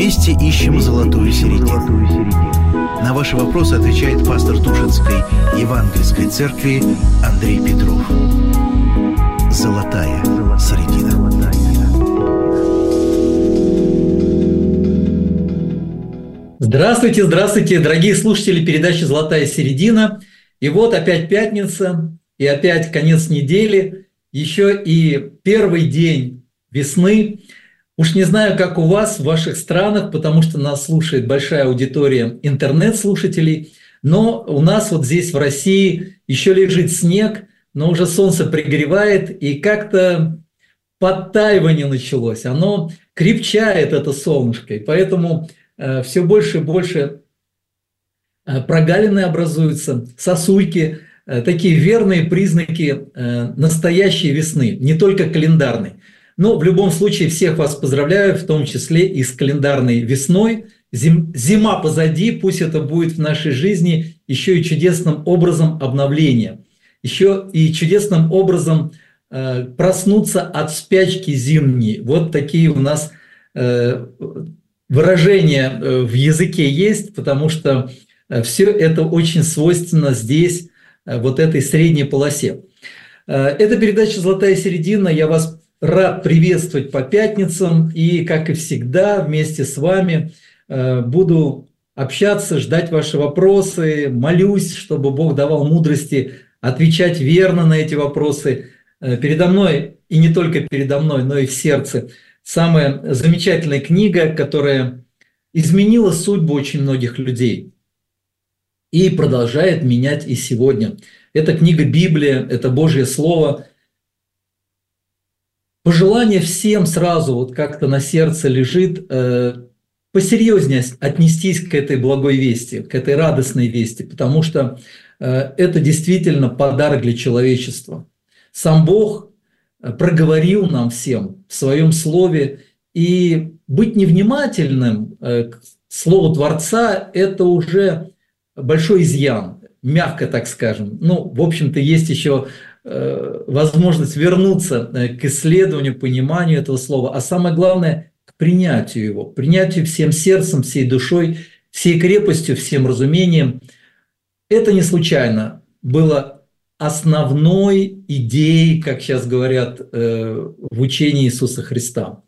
Вместе ищем золотую середину. На ваши вопросы отвечает пастор Тушинской Евангельской церкви Андрей Петров. Золотая середина. Здравствуйте, здравствуйте, дорогие слушатели передачи «Золотая середина». И вот опять пятница, и опять конец недели, еще и первый день весны. Уж не знаю, как у вас в ваших странах, потому что нас слушает большая аудитория интернет-слушателей, но у нас вот здесь в России еще лежит снег, но уже солнце пригревает, и как-то подтаивание началось. Оно крепчает, это солнышко, и поэтому э, все больше и больше э, прогалины образуются, сосульки – Э, такие верные признаки э, настоящей весны, не только календарной. Но в любом случае всех вас поздравляю, в том числе и с календарной весной. Зима позади, пусть это будет в нашей жизни еще и чудесным образом обновления, еще и чудесным образом э, проснуться от спячки зимней. Вот такие у нас выражения в языке есть, потому что все это очень свойственно здесь, Э, вот этой средней полосе. Э, это передача «Золотая середина». Я вас рад приветствовать по пятницам. И, как и всегда, вместе с вами э, буду общаться, ждать ваши вопросы. Молюсь, чтобы Бог давал мудрости отвечать верно на эти вопросы. Передо мной, и не только передо мной, но и в сердце, самая замечательная книга, которая изменила судьбу очень многих людей – и продолжает менять и сегодня. Это книга Библия, это Божье Слово. Пожелание всем сразу вот как-то на сердце лежит э, посерьезнее отнестись к этой благой вести, к этой радостной вести, потому что э, это действительно подарок для человечества. Сам Бог э, проговорил нам всем в своем слове, и быть невнимательным к слову Творца – это уже большой изъян, мягко так скажем. Ну, в общем-то, есть еще э, возможность вернуться э, к исследованию, пониманию этого слова, а самое главное – к принятию его, принятию всем сердцем, всей душой, всей крепостью, всем разумением. Это не случайно было основной идеей, как сейчас говорят, э, в учении Иисуса Христа.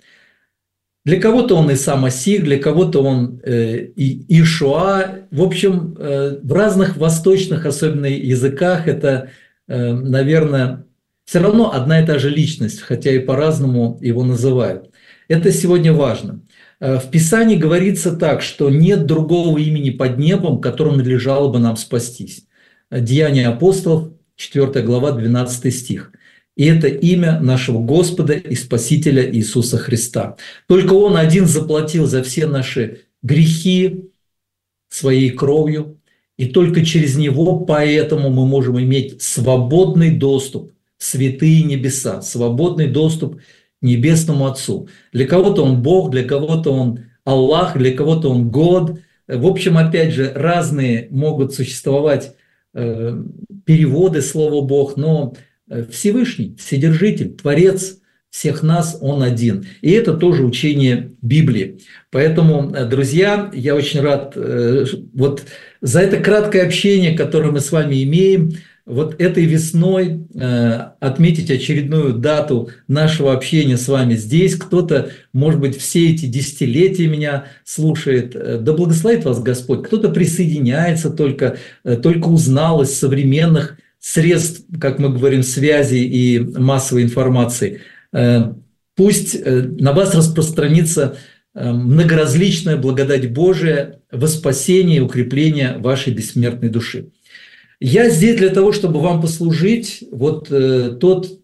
Для кого-то он и сам Асир, для кого-то он э, и Ишуа. В общем, э, в разных восточных, особенно языках, это, э, наверное, все равно одна и та же личность, хотя и по-разному его называют. Это сегодня важно. Э, в Писании говорится так, что нет другого имени под небом, которым надлежало бы нам спастись. Деяния апостолов, 4 глава, 12 стих – и это имя нашего Господа и Спасителя Иисуса Христа. Только Он один заплатил за все наши грехи своей кровью, и только через Него поэтому мы можем иметь свободный доступ в святые небеса, свободный доступ к Небесному Отцу. Для кого-то Он Бог, для кого-то Он Аллах, для кого-то Он Год. В общем, опять же, разные могут существовать э, переводы слова Бог, но Э, Всевышний, Вседержитель, Творец всех нас, Он один. И это тоже учение Библии. Поэтому, э, друзья, я очень рад э, вот за это краткое общение, которое мы с вами имеем, вот этой весной отметить очередную дату нашего общения с вами здесь. Кто-то, может быть, все эти десятилетия меня слушает. Да благословит вас Господь. Кто-то присоединяется только, только узнал из современных средств, как мы говорим, связи и массовой информации, э, пусть э, на вас распространится э, многоразличная благодать Божия во спасение и укрепление вашей бессмертной души. Я здесь для того, чтобы вам послужить вот тот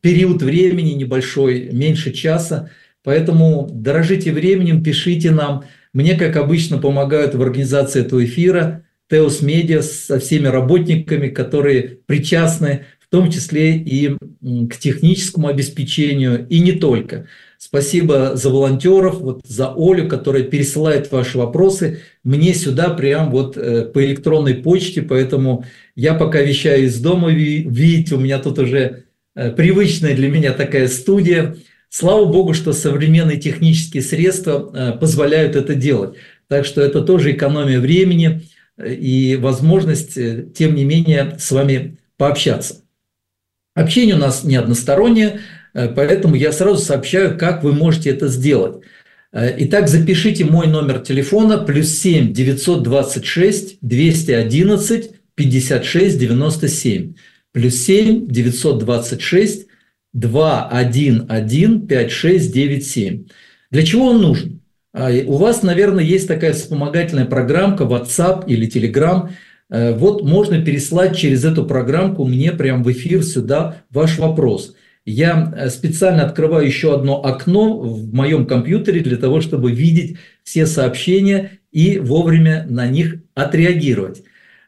период времени небольшой, меньше часа, поэтому дорожите временем, пишите нам. Мне, как обычно, помогают в организации этого эфира Теос Медиа со всеми работниками, которые причастны том числе и к техническому обеспечению, и не только. Спасибо за волонтеров, вот за Олю, которая пересылает ваши вопросы мне сюда прям вот э, по электронной почте, поэтому я пока вещаю из дома, видите, у меня тут уже э, привычная для меня такая студия Слава богу, что современные технические средства позволяют это делать. Так что это тоже экономия времени и возможность, тем не менее, с вами пообщаться. Общение у нас не одностороннее, э, поэтому я сразу сообщаю, как вы можете это сделать. Э, итак, запишите мой номер телефона плюс 7 926 211 56 97. Плюс 7 926 211 5697. Для чего он нужен? А, у вас, наверное, есть такая вспомогательная программка WhatsApp или Telegram – Э, вот можно переслать через эту программку мне прямо в эфир сюда ваш вопрос. Я э, специально открываю еще одно окно в моем компьютере для того, чтобы видеть все сообщения и вовремя на них отреагировать.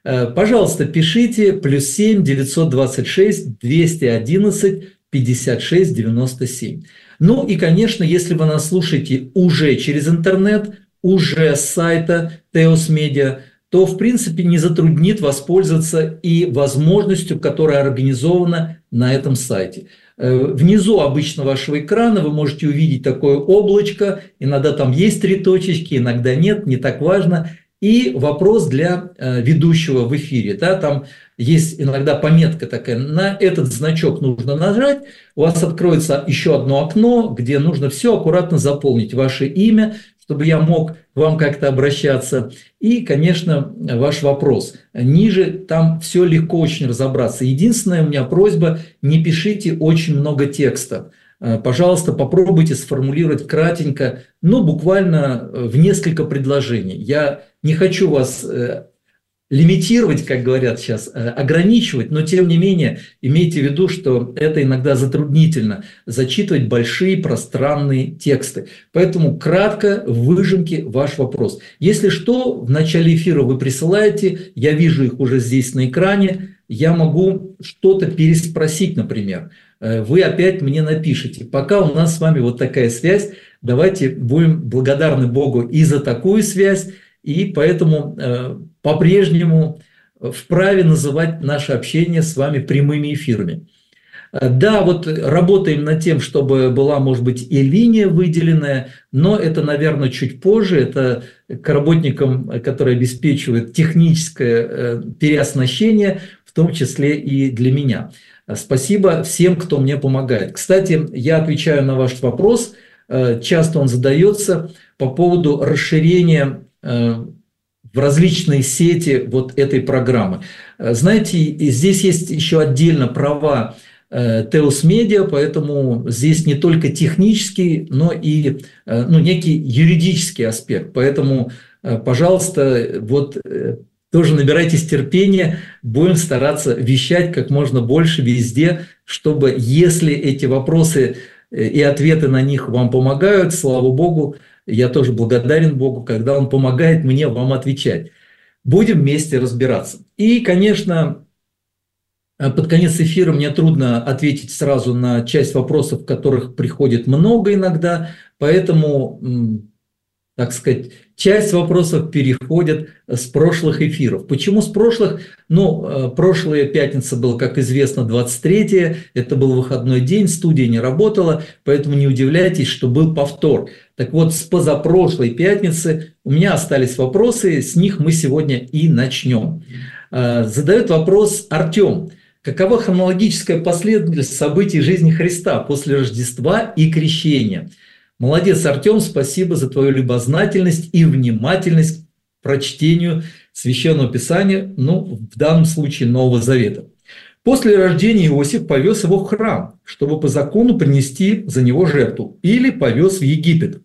Э, пожалуйста, пишите плюс 7 926 211 56 97. Ну и, конечно, если вы нас слушаете уже через интернет, уже с сайта Теос Медиа, то в принципе не затруднит воспользоваться и возможностью, которая организована на этом сайте. Э, внизу обычно вашего экрана вы можете увидеть такое облачко, иногда там есть три точечки, иногда нет, не так важно. И вопрос для э, ведущего в эфире. Да, там есть иногда пометка такая, на этот значок нужно нажать, у вас откроется еще одно окно, где нужно все аккуратно заполнить, ваше имя, чтобы я мог вам как-то обращаться. И, конечно, ваш вопрос. Ниже там все легко очень разобраться. Единственная у меня просьба, не пишите очень много текста. Э, пожалуйста, попробуйте сформулировать кратенько, ну, буквально в несколько предложений. Я не хочу вас э, лимитировать, как говорят сейчас, э, ограничивать, но тем не менее имейте в виду, что это иногда затруднительно зачитывать большие пространные тексты. Поэтому кратко в выжимке ваш вопрос. Если что, в начале эфира вы присылаете, я вижу их уже здесь на экране, я могу что-то переспросить, например. Э, вы опять мне напишите. Пока у нас с вами вот такая связь, давайте будем благодарны Богу и за такую связь, и поэтому э, по-прежнему вправе называть наше общение с вами прямыми эфирами. Э, да, вот работаем над тем, чтобы была, может быть, и линия выделенная, но это, наверное, чуть позже. Это к работникам, которые обеспечивают техническое э, переоснащение, в том числе и для меня. Спасибо всем, кто мне помогает. Кстати, я отвечаю на ваш вопрос. Часто он задается по поводу расширения Э, в различные сети вот этой программы. Э, знаете, здесь есть еще отдельно права Теос э, Медиа, поэтому здесь не только технический, но и ну, некий юридический аспект. Поэтому, пожалуйста, вот тоже набирайтесь терпения, будем стараться вещать как можно больше везде, чтобы если эти вопросы и ответы на них вам помогают, слава Богу, я тоже благодарен Богу, когда Он помогает мне вам отвечать. Будем вместе разбираться. И, конечно, под конец эфира мне трудно ответить сразу на часть вопросов, которых приходит много иногда, поэтому так сказать, часть вопросов переходит с прошлых эфиров. Почему с прошлых? Ну, э, прошлая пятница была, как известно, 23 это был выходной день, студия не работала, поэтому не удивляйтесь, что был повтор. Так вот, с позапрошлой пятницы у меня остались вопросы, с них мы сегодня и начнем. Э, задает вопрос Артем. Какова хронологическая последовательность событий жизни Христа после Рождества и Крещения – Молодец, Артем, спасибо за твою любознательность и внимательность к прочтению Священного Писания, ну, в данном случае Нового Завета. После рождения Иосиф повез его в храм, чтобы по закону принести за него жертву, или повез в Египет.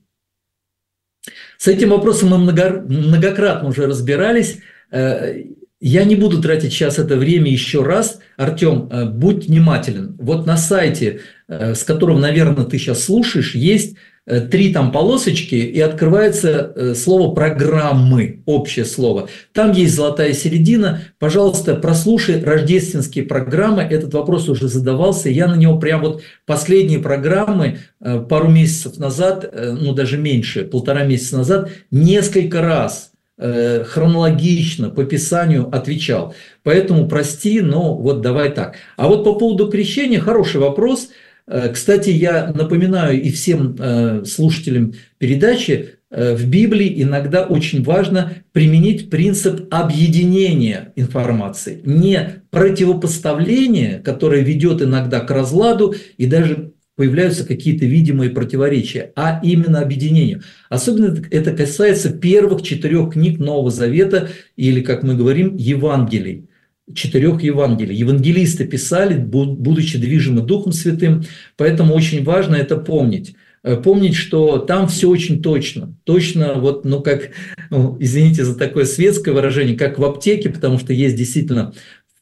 С этим вопросом мы многократно уже разбирались. Э, я не буду тратить сейчас это время еще раз. Артем, э, будь внимателен. Вот на сайте, э, с которого, наверное, ты сейчас слушаешь, есть три там полосочки, и открывается э, слово «программы», общее слово. Там есть золотая середина. Пожалуйста, прослушай рождественские программы. Этот вопрос уже задавался. Я на него прям вот последние программы э, пару месяцев назад, ну даже меньше, полтора месяца назад, несколько раз хронологично по Писанию отвечал. Поэтому прости, но вот давай так. А вот по поводу крещения хороший вопрос – Кстати, я напоминаю и всем слушателям передачи, в Библии иногда очень важно применить принцип объединения информации, не противопоставление, которое ведет иногда к разладу и даже появляются какие-то видимые противоречия, а именно объединению. Особенно это касается первых четырех книг Нового Завета, или, как мы говорим, Евангелий четырех Евангелий. Евангелисты писали, будучи движимы Духом Святым, поэтому очень важно это помнить. Э, помнить, что там все очень точно. Точно, вот, ну, как, ну, извините за такое светское выражение, как в аптеке, потому что есть действительно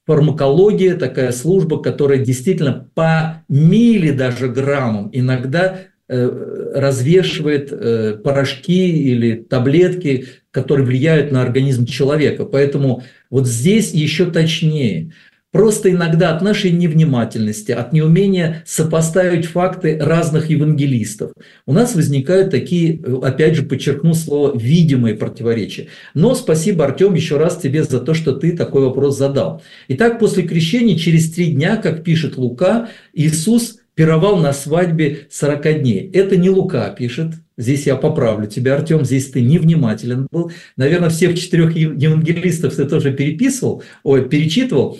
фармакология, такая служба, которая действительно по миле даже граммам иногда развешивает э, порошки или таблетки, которые влияют на организм человека. Поэтому вот здесь еще точнее – Просто иногда от нашей невнимательности, от неумения сопоставить факты разных евангелистов, у нас возникают такие, опять же, подчеркну слово, видимые противоречия. Но спасибо, Артем, еще раз тебе за то, что ты такой вопрос задал. Итак, после крещения, через три дня, как пишет Лука, Иисус пировал на свадьбе 40 дней. Это не Лука пишет, Здесь я поправлю тебя, Артем, здесь ты невнимателен был. Наверное, всех четырех евангелистов ты тоже переписывал, ой, перечитывал.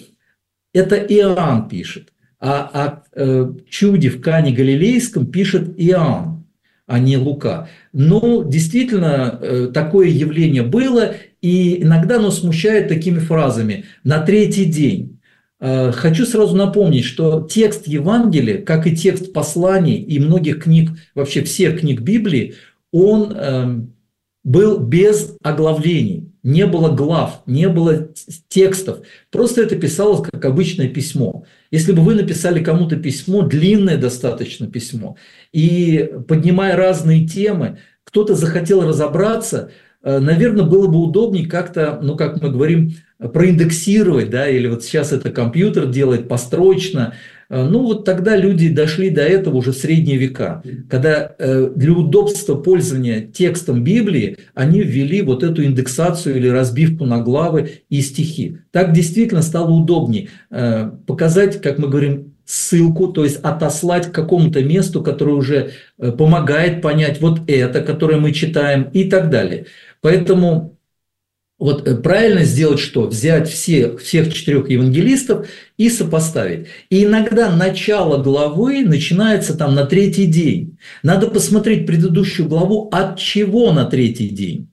Это Иоанн пишет. А о э, чуде в Кане Галилейском пишет Иоанн, а не Лука. Но действительно э, такое явление было, и иногда оно смущает такими фразами «на третий день». Э, хочу сразу напомнить, что текст Евангелия, как и текст посланий и многих книг, вообще всех книг Библии, он эм, был без оглавлений не было глав, не было текстов. Просто это писалось как обычное письмо. Если бы вы написали кому-то письмо, длинное достаточно письмо, и поднимая разные темы, кто-то захотел разобраться, э, наверное, было бы удобнее как-то, ну, как мы говорим, проиндексировать, да, или вот сейчас это компьютер делает построчно, Э, ну вот тогда люди дошли до этого уже в средние века, когда э, для удобства пользования текстом Библии они ввели вот эту индексацию или разбивку на главы и стихи. Так действительно стало удобнее э, показать, как мы говорим, ссылку, то есть отослать к какому-то месту, которое уже помогает понять вот это, которое мы читаем и так далее. Поэтому вот э, правильно сделать что? Взять все, всех четырех евангелистов и сопоставить. И иногда начало главы начинается там на третий день. Надо посмотреть предыдущую главу, от чего на третий день.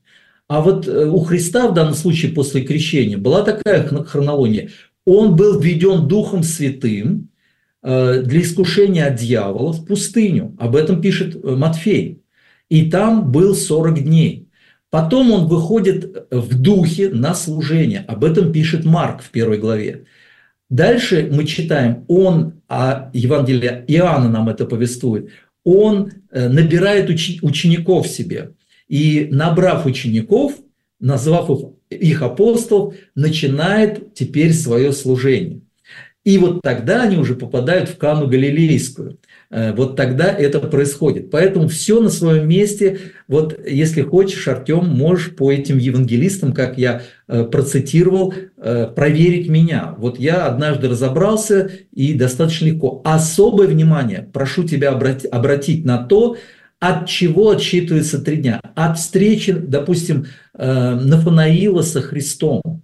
А вот э, у Христа в данном случае после крещения была такая хронология. Он был введен Духом Святым э, для искушения от дьявола в пустыню. Об этом пишет Матфей. И там был 40 дней. Потом он выходит в духе на служение. Об этом пишет Марк в первой главе. Дальше мы читаем, он, а Евангелие Иоанна нам это повествует, он э, набирает учеников себе. И набрав учеников, назвав их апостолов, начинает теперь свое служение. И вот тогда они уже попадают в Кану Галилейскую. Э, вот тогда это происходит. Поэтому все на своем месте. Вот если хочешь, Артем, можешь по этим евангелистам, как я э, процитировал, э, проверить меня. Вот я однажды разобрался и достаточно легко. Особое внимание прошу тебя обратить на то, от чего отсчитывается три дня? От встречи, допустим, Нафанаила со Христом.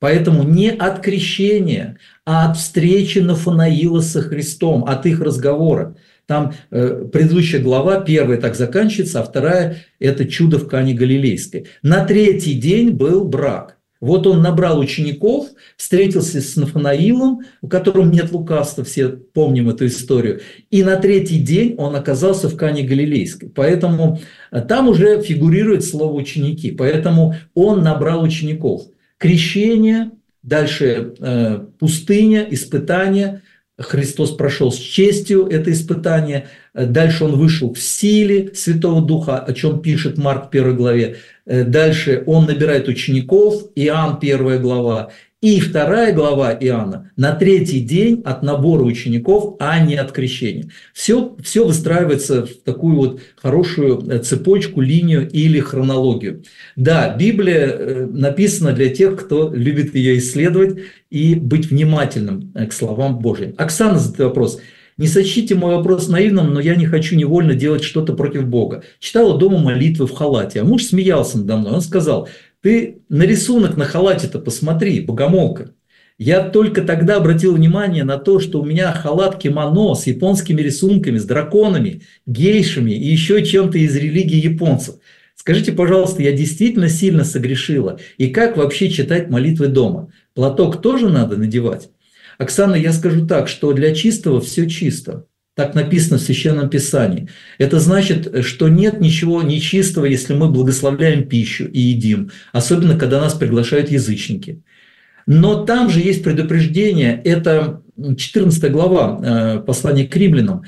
Поэтому не от крещения, а от встречи Нафанаила со Христом, от их разговора. Там э, предыдущая глава, первая так заканчивается, а вторая – это чудо в Кане Галилейской. На третий день был брак. Вот он набрал учеников, встретился с Нафанаилом, у которого нет лукавства, все помним эту историю. И на третий день он оказался в Кане Галилейской. Поэтому э, там уже фигурирует слово «ученики». Поэтому он набрал учеников – крещение, дальше э, пустыня, испытание. Христос прошел с честью это испытание. Дальше он вышел в силе Святого Духа, о чем пишет Марк первой главе. Э, дальше он набирает учеников, Иоанн первая глава. И вторая глава Иоанна на третий день от набора учеников, а не от крещения. Все, все выстраивается в такую вот хорошую э, цепочку, линию или хронологию. Да, Библия э, написана для тех, кто любит ее исследовать и быть внимательным э, к словам Божьим. Оксана задает вопрос. Не сочтите мой вопрос наивным, но я не хочу невольно делать что-то против Бога. Читала дома молитвы в халате, а муж смеялся надо мной. Он сказал, ты на рисунок на халате-то посмотри, богомолка. Я только тогда обратил внимание на то, что у меня халат кимоно с японскими рисунками, с драконами, гейшами и еще чем-то из религии японцев. Скажите, пожалуйста, я действительно сильно согрешила? И как вообще читать молитвы дома? Платок тоже надо надевать? Оксана, я скажу так, что для чистого все чисто. Так написано в Священном Писании. Это значит, что нет ничего нечистого, если мы благословляем пищу и едим, особенно когда нас приглашают язычники. Но там же есть предупреждение, это 14 глава э, послания к римлянам,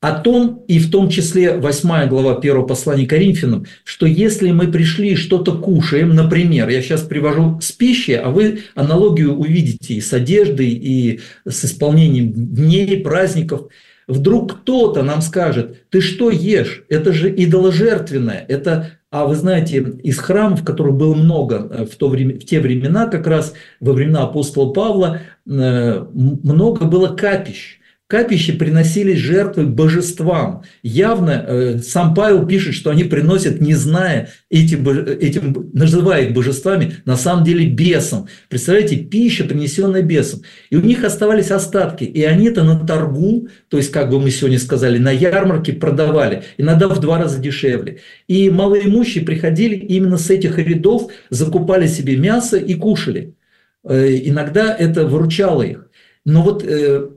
о том, и в том числе 8 глава 1 послания Коринфянам, что если мы пришли и что-то кушаем, например, я сейчас привожу с пищи, а вы аналогию увидите и с одеждой, и с исполнением дней, праздников, вдруг кто-то нам скажет, ты что ешь, это же идоложертвенное, это а вы знаете, из храмов, которых было много э, в, то время, в те времена, как раз во времена апостола Павла, э, много было капищ капище приносились жертвы божествам. Явно э, сам Павел пишет, что они приносят, не зная этим, этим, называя их божествами, на самом деле бесом. Представляете, пища, принесенная бесом. И у них оставались остатки. И они это на торгу, то есть, как бы мы сегодня сказали, на ярмарке продавали. Иногда в два раза дешевле. И малоимущие приходили именно с этих рядов, закупали себе мясо и кушали. Э, иногда это выручало их. Но вот э,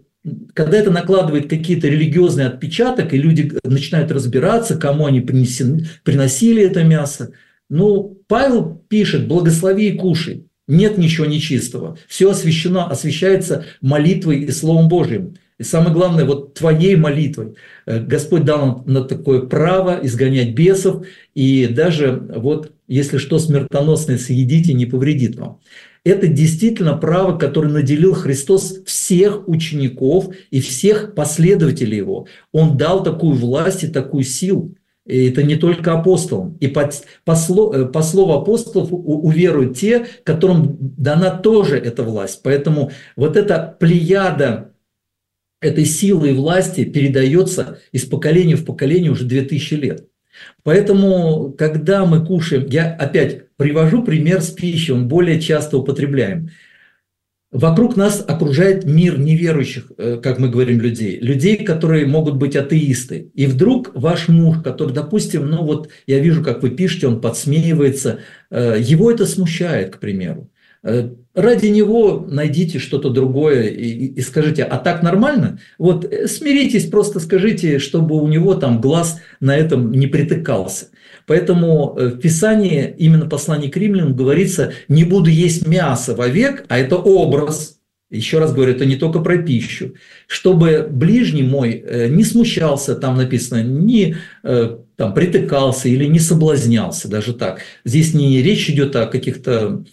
когда это накладывает какие-то религиозные отпечаток, и люди начинают разбираться, кому они принесли, приносили это мясо, ну, Павел пишет, благослови и кушай. Нет ничего нечистого. Все освящено, освящается молитвой и Словом Божьим. И самое главное, вот твоей молитвой. Э, Господь дал нам на такое право изгонять бесов, и даже вот если что смертоносное съедите, не повредит вам. Это действительно право, которое наделил Христос всех учеников и всех последователей Его. Он дал такую власть и такую силу. И это не только апостолам. И по, по, слову, по слову апостолов уверуют те, которым дана тоже эта власть. Поэтому вот эта плеяда этой силы и власти передается из поколения в поколение уже 2000 лет. Поэтому, когда мы кушаем, я опять привожу пример с пищей, он более часто употребляем. Вокруг нас окружает мир неверующих, э, как мы говорим, людей. Людей, которые могут быть атеисты. И вдруг ваш муж, который, допустим, ну вот я вижу, как вы пишете, он подсмеивается, э, его это смущает, к примеру. Э, ради него найдите что-то другое и, и скажите, а так нормально? Вот э, смиритесь, просто скажите, чтобы у него там глаз на этом не притыкался. Поэтому э, в Писании, именно послании к римлянам говорится, не буду есть мясо вовек, а это образ, еще раз говорю, это не только про пищу, чтобы ближний мой не смущался, там написано, не там, притыкался или не соблазнялся, даже так. Здесь не речь идет о каких-то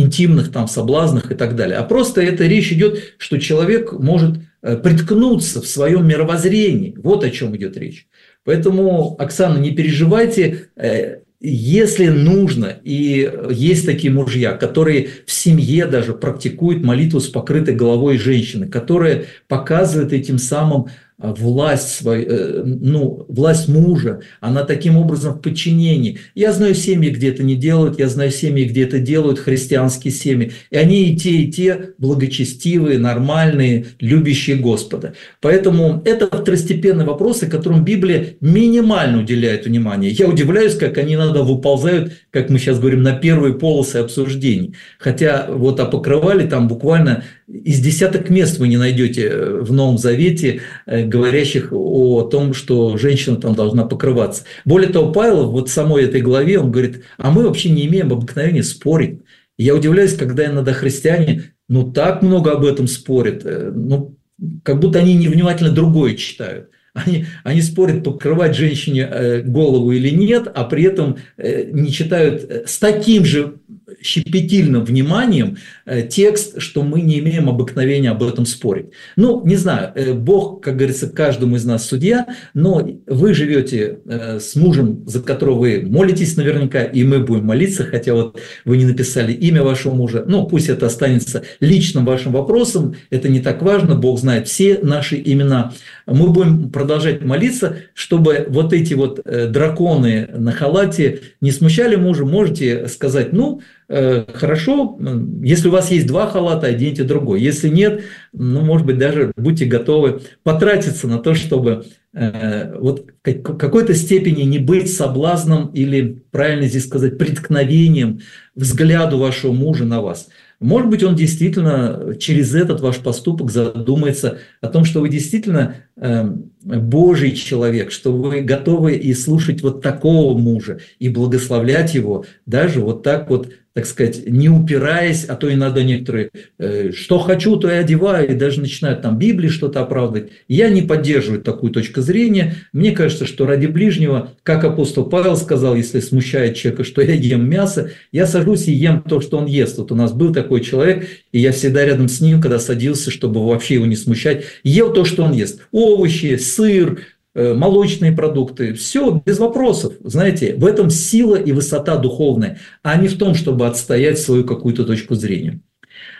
интимных там соблазнах и так далее. А просто это речь идет, что человек может э, приткнуться в своем мировоззрении. Вот о чем идет речь. Поэтому, Оксана, не переживайте, э, если нужно, и есть такие мужья, которые в семье даже практикуют молитву с покрытой головой женщины, которые показывают этим самым власть, свой, э, ну, власть мужа, она таким образом в подчинении. Я знаю семьи, где это не делают, я знаю семьи, где это делают, христианские семьи. И они и те, и те благочестивые, нормальные, любящие Господа. Поэтому это второстепенные вопросы, которым Библия минимально уделяет внимание. Я удивляюсь, как они иногда выползают, как мы сейчас говорим, на первые полосы обсуждений. Хотя вот о покрывале там буквально из десяток мест вы не найдете э, в Новом Завете, э, говорящих о том, что женщина там должна покрываться. Более того, Павел вот в самой этой главе, он говорит, а мы вообще не имеем обыкновения спорить. я удивляюсь, когда иногда христиане, ну так много об этом спорят, э, ну как будто они невнимательно другое читают. Они, они спорят, покрывать женщине голову или нет, а при этом не читают с таким же щепетильным вниманием э, текст, что мы не имеем обыкновения об этом спорить. Ну, не знаю, э, Бог, как говорится, каждому из нас судья, но вы живете э, с мужем, за которого вы молитесь наверняка, и мы будем молиться, хотя вот вы не написали имя вашего мужа, ну, пусть это останется личным вашим вопросом, это не так важно, Бог знает все наши имена. Мы будем продолжать молиться, чтобы вот эти вот драконы на халате не смущали мужа, можете сказать, ну, хорошо, если у вас есть два халата, оденьте другой. Если нет, ну, может быть, даже будьте готовы потратиться на то, чтобы э, вот в какой-то степени не быть соблазном или, правильно здесь сказать, преткновением взгляду вашего мужа на вас. Может быть, он действительно через этот ваш поступок задумается о том, что вы действительно э, Божий человек, что вы готовы и слушать вот такого мужа и благословлять его даже вот так вот так сказать, не упираясь, а то иногда некоторые, э, что хочу, то и одеваю, и даже начинают там Библии что-то оправдывать. Я не поддерживаю такую точку зрения. Мне кажется, что ради ближнего, как апостол Павел сказал, если смущает человека, что я ем мясо, я сажусь и ем то, что он ест. Вот у нас был такой человек, и я всегда рядом с ним, когда садился, чтобы вообще его не смущать, ел то, что он ест. Овощи, сыр, молочные продукты, все без вопросов. Знаете, в этом сила и высота духовная, а не в том, чтобы отстоять свою какую-то точку зрения.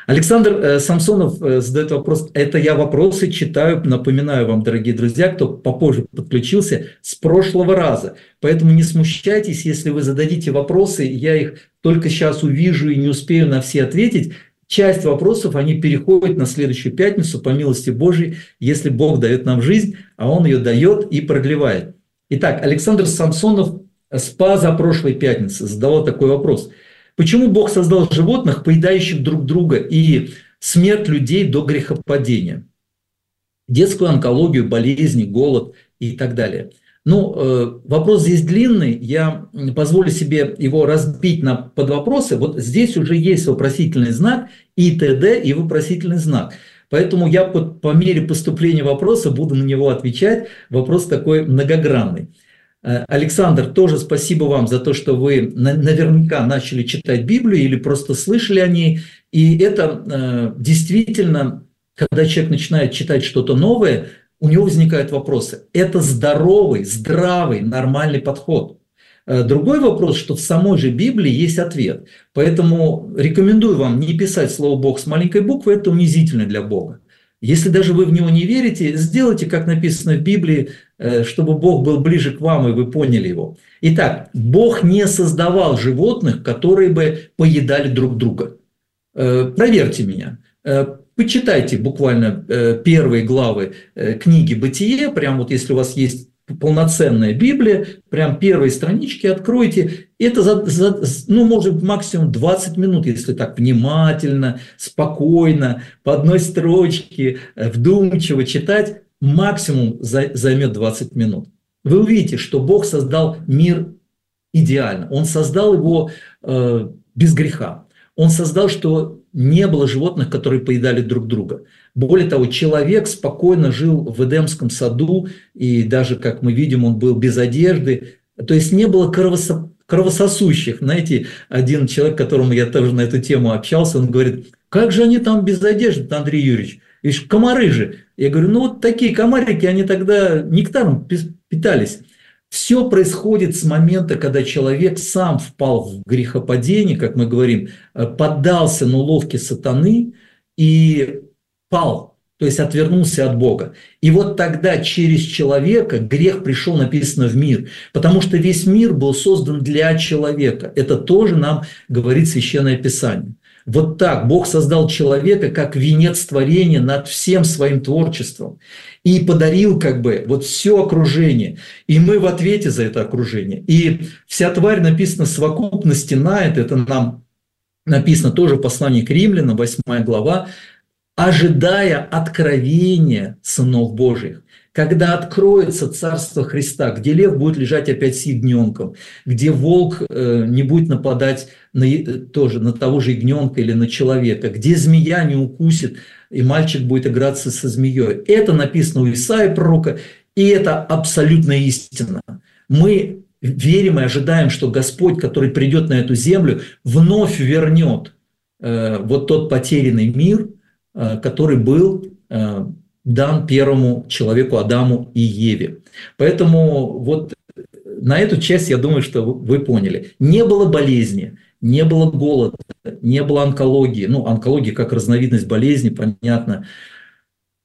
Александр э, Самсонов э, задает вопрос. Это я вопросы читаю, напоминаю вам, дорогие друзья, кто попозже подключился, с прошлого раза. Поэтому не смущайтесь, если вы зададите вопросы, я их только сейчас увижу и не успею на все ответить часть вопросов, они переходят на следующую пятницу по милости Божьей, если Бог дает нам жизнь, а Он ее дает и продлевает. Итак, Александр Самсонов спа за прошлой пятницы задавал такой вопрос. Почему Бог создал животных, поедающих друг друга, и смерть людей до грехопадения? Детскую онкологию, болезни, голод и так далее – ну, э, вопрос здесь длинный, я позволю себе его разбить на подвопросы. Вот здесь уже есть вопросительный знак и т.д. и вопросительный знак. Поэтому я по, по мере поступления вопроса буду на него отвечать. Вопрос такой многогранный. Э, Александр, тоже спасибо вам за то, что вы наверняка начали читать Библию или просто слышали о ней. И это э, действительно, когда человек начинает читать что-то новое, у него возникают вопросы. Это здоровый, здравый, нормальный подход. Э, другой вопрос, что в самой же Библии есть ответ. Поэтому рекомендую вам не писать слово «Бог» с маленькой буквы, это унизительно для Бога. Если даже вы в него не верите, сделайте, как написано в Библии, э, чтобы Бог был ближе к вам, и вы поняли его. Итак, Бог не создавал животных, которые бы поедали друг друга. Э, проверьте меня. Почитайте буквально э, первые главы э, книги «Бытие», прям вот если у вас есть полноценная Библия, прям первые странички откройте. Это, за, за, ну, может, максимум 20 минут, если так внимательно, спокойно, по одной строчке, э, вдумчиво читать, максимум займет 20 минут. Вы увидите, что Бог создал мир идеально. Он создал его э, без греха. Он создал, что не было животных, которые поедали друг друга. Более того, человек спокойно жил в Эдемском саду, и даже, как мы видим, он был без одежды. То есть не было кровосо... кровососущих. Знаете, один человек, которому я тоже на эту тему общался, он говорит, как же они там без одежды, Андрей Юрьевич? Видишь, комары же. Я говорю, ну вот такие комарики, они тогда нектаром питались. Все происходит с момента, когда человек сам впал в грехопадение, как мы говорим, э, поддался на уловки сатаны и пал, то есть отвернулся от Бога. И вот тогда через человека грех пришел, написано, в мир, потому что весь мир был создан для человека. Это тоже нам говорит Священное Писание. Вот так Бог создал человека как венец творения над всем своим творчеством и подарил как бы вот все окружение. И мы в ответе за это окружение. И вся тварь написана совокупности на это, это нам написано тоже в послании к римлянам, 8 глава, ожидая откровения сынов Божьих когда откроется Царство Христа, где лев будет лежать опять с ягненком, где волк э, не будет нападать на, тоже на того же ягненка или на человека, где змея не укусит, и мальчик будет играться со змеей. Это написано у Исаия пророка, и это абсолютно истина. Мы верим и ожидаем, что Господь, который придет на эту землю, вновь вернет э, вот тот потерянный мир, э, который был э, дан первому человеку Адаму и Еве. Поэтому вот на эту часть я думаю, что вы поняли. Не было болезни, не было голода, не было онкологии. Ну, онкология как разновидность болезни, понятно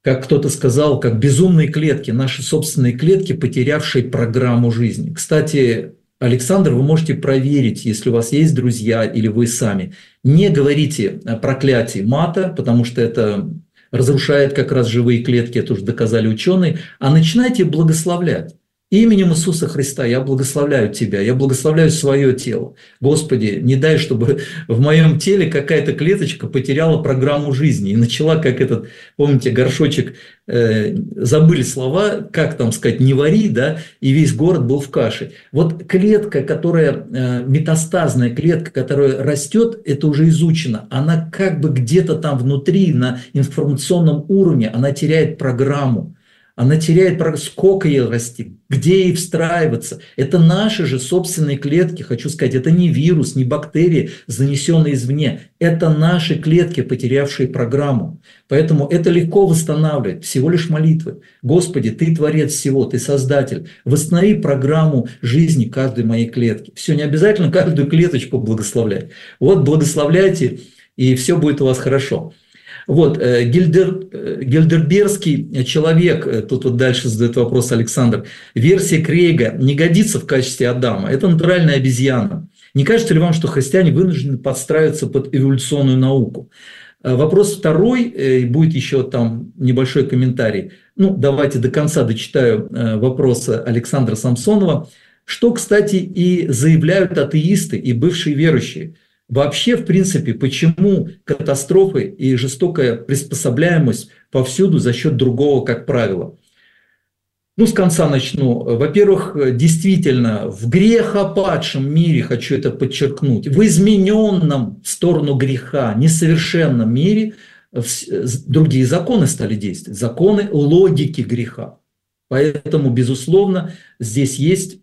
как кто-то сказал, как безумные клетки, наши собственные клетки, потерявшие программу жизни. Кстати, Александр, вы можете проверить, если у вас есть друзья или вы сами. Не говорите о проклятии мата, потому что это разрушает как раз живые клетки, это уже доказали ученые, а начинайте благословлять. Именем Иисуса Христа я благословляю Тебя, я благословляю свое тело. Господи, не дай, чтобы в моем теле какая-то клеточка потеряла программу жизни и начала, как этот, помните, горшочек, э, забыли слова, как там сказать, не вари, да, и весь город был в каше. Вот клетка, которая, э, метастазная клетка, которая растет, это уже изучено, она как бы где-то там внутри, на информационном уровне, она теряет программу она теряет, сколько ей расти, где ей встраиваться. Это наши же собственные клетки, хочу сказать, это не вирус, не бактерии, занесенные извне. Это наши клетки, потерявшие программу. Поэтому это легко восстанавливать, всего лишь молитвы. Господи, Ты творец всего, Ты создатель. Восстанови программу жизни каждой моей клетки. Все, не обязательно каждую клеточку благословлять. Вот благословляйте, и все будет у вас хорошо. Вот, э, Гильдер, э, Гильдербергский человек, э, тут вот дальше задает вопрос Александр, версия Крейга не годится в качестве Адама, это натуральная обезьяна. Не кажется ли вам, что христиане вынуждены подстраиваться под эволюционную науку? Вопрос второй, будет еще там небольшой комментарий. Ну, давайте до конца дочитаю вопросы Александра Самсонова. Что, кстати, и заявляют атеисты и бывшие верующие – Вообще, в принципе, почему катастрофы и жестокая приспособляемость повсюду за счет другого, как правило? Ну, с конца начну. Во-первых, действительно, в грехопадшем мире, хочу это подчеркнуть, в измененном в сторону греха, несовершенном мире другие законы стали действовать, законы логики греха. Поэтому, безусловно, здесь есть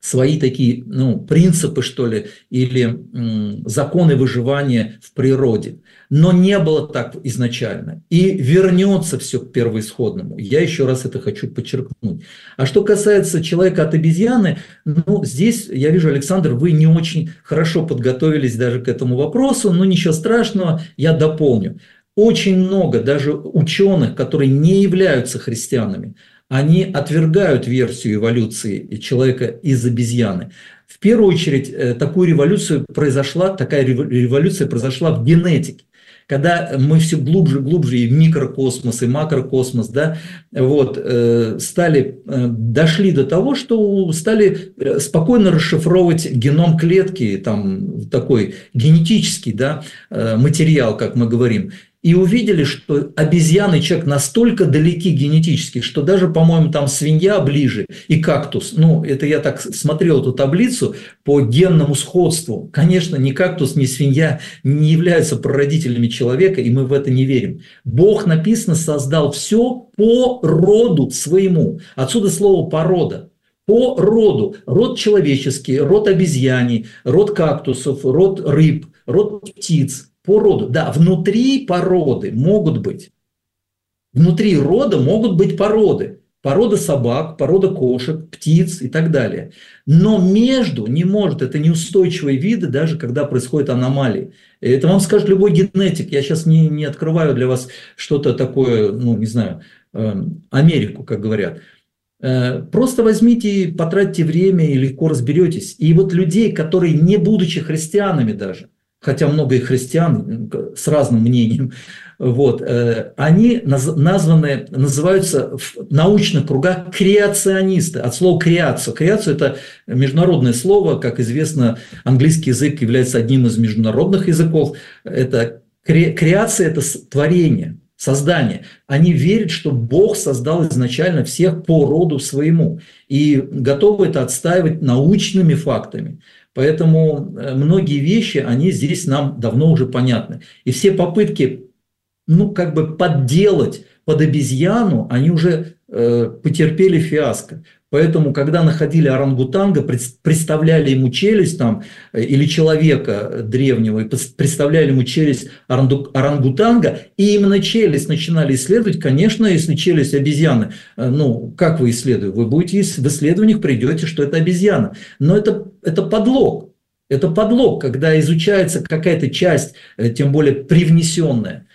свои такие ну, принципы, что ли, или м, законы выживания в природе. Но не было так изначально. И вернется все к первоисходному. Я еще раз это хочу подчеркнуть. А что касается человека от обезьяны, ну, здесь, я вижу, Александр, вы не очень хорошо подготовились даже к этому вопросу, но ничего страшного, я дополню. Очень много даже ученых, которые не являются христианами, они отвергают версию эволюции человека из обезьяны. В первую очередь, э, такую революцию произошла, такая революция произошла в генетике когда мы все глубже, глубже и в микрокосмос, и макрокосмос, да, вот, э, стали, э, дошли до того, что стали спокойно расшифровывать геном клетки, там такой генетический да, материал, как мы говорим и увидели, что обезьяны человек настолько далеки генетически, что даже, по-моему, там свинья ближе и кактус. Ну, это я так смотрел эту таблицу по генному сходству. Конечно, ни кактус, ни свинья не являются прародителями человека, и мы в это не верим. Бог, написано, создал все по роду своему. Отсюда слово «порода» по роду. Род человеческий, род обезьяний, род кактусов, род рыб, род птиц по роду. Да, внутри породы могут быть. Внутри рода могут быть породы. Порода собак, порода кошек, птиц и так далее. Но между не может, это неустойчивые виды, даже когда происходят аномалии. Это вам скажет любой генетик. Я сейчас не, не открываю для вас что-то такое, ну, не знаю, э, Америку, как говорят. Э, просто возьмите, потратьте время и легко разберетесь. И вот людей, которые, не будучи христианами даже, хотя много и христиан с разным мнением, вот, э, они названы, называются в научных кругах креационисты, от слова креацию. Креацию – это международное слово, как известно, английский язык является одним из международных языков. Это креация – это творение, создание. Они верят, что Бог создал изначально всех по роду своему и готовы это отстаивать научными фактами. Поэтому э, многие вещи, они здесь нам давно уже понятны. И все попытки, ну, как бы подделать под обезьяну, они уже потерпели фиаско. Поэтому, когда находили орангутанга, представляли ему челюсть там, э, или человека древнего, и представляли ему челюсть орангутанга, и именно челюсть начинали исследовать, конечно, если челюсть обезьяны, э, ну, как вы исследуете? Вы будете в исследованиях придете, что это обезьяна. Но это, это подлог. Это подлог, когда изучается какая-то часть, э, тем более привнесенная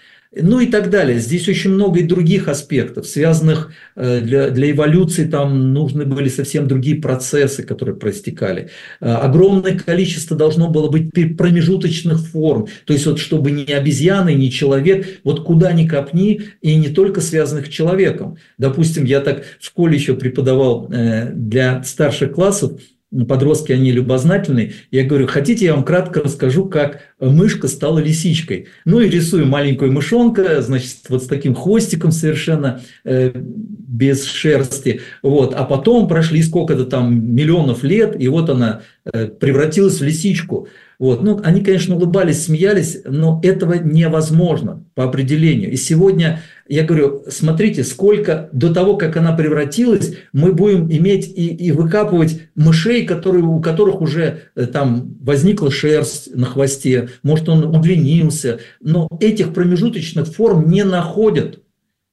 ну и так далее. Здесь очень много и других аспектов, связанных э, для, для эволюции, там нужны были совсем другие процессы, которые проистекали. Э, огромное количество должно было быть промежуточных форм, то есть вот чтобы ни обезьяны, ни человек, вот куда ни копни, и не только связанных с человеком. Допустим, я так в школе еще преподавал э, для старших классов, подростки, они любознательные. Я говорю, хотите, я вам кратко расскажу, как мышка стала лисичкой. Ну и рисую маленькую мышонка, значит, вот с таким хвостиком совершенно э, без шерсти. Вот. А потом прошли сколько-то там миллионов лет, и вот она э, превратилась в лисичку. Вот. Ну, они, конечно, улыбались, смеялись, но этого невозможно по определению. И сегодня я говорю, смотрите, сколько до того, как она превратилась, мы будем иметь и, и выкапывать мышей, которые, у которых уже э, там возникла шерсть на хвосте, может, он удлинился, но этих промежуточных форм не находят,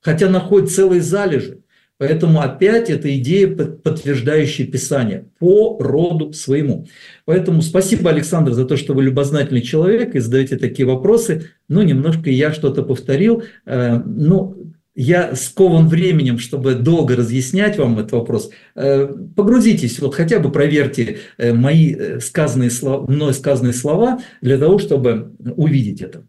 хотя находят целые залежи. Поэтому опять это идея, подтверждающая Писание по роду своему. Поэтому спасибо, Александр, за то, что вы любознательный человек и задаете такие вопросы. Ну, немножко я что-то повторил. Э, ну, я скован временем, чтобы долго разъяснять вам этот вопрос. Э, погрузитесь, вот хотя бы проверьте э, мои сказанные слова, мной сказанные слова для того, чтобы увидеть это.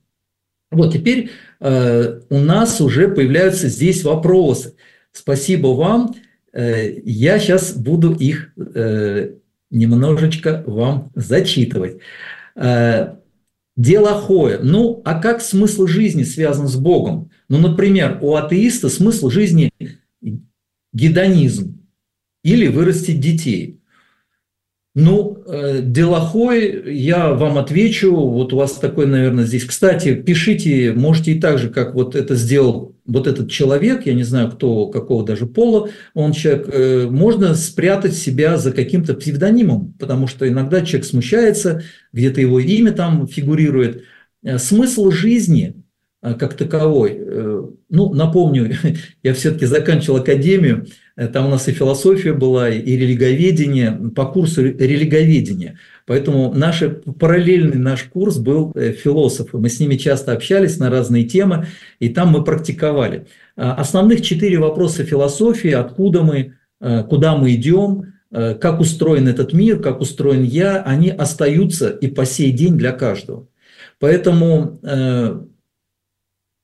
Вот теперь у нас уже появляются здесь вопросы. Спасибо вам. Э, я сейчас буду их э, немножечко вам зачитывать. Э, дело хое. Ну, а как смысл жизни связан с Богом? Ну, например, у атеиста смысл жизни – гедонизм или вырастить детей. Ну, э, Делахой, я вам отвечу, вот у вас такой, наверное, здесь. Кстати, пишите, можете и так же, как вот это сделал вот этот человек, я не знаю, кто, какого даже пола он человек, э, можно спрятать себя за каким-то псевдонимом, потому что иногда человек смущается, где-то его имя там фигурирует. Э, смысл жизни как таковой, ну, напомню, я все-таки заканчивал академию, Э, там у нас и философия была, и религоведение, по курсу религоведения. Поэтому наш, параллельный наш курс был э, философы. Мы с ними часто общались на разные темы, и там мы практиковали. Основных четыре вопроса философии, откуда мы, э, куда мы идем, как устроен этот мир, как устроен я, они остаются и по сей день для каждого. Поэтому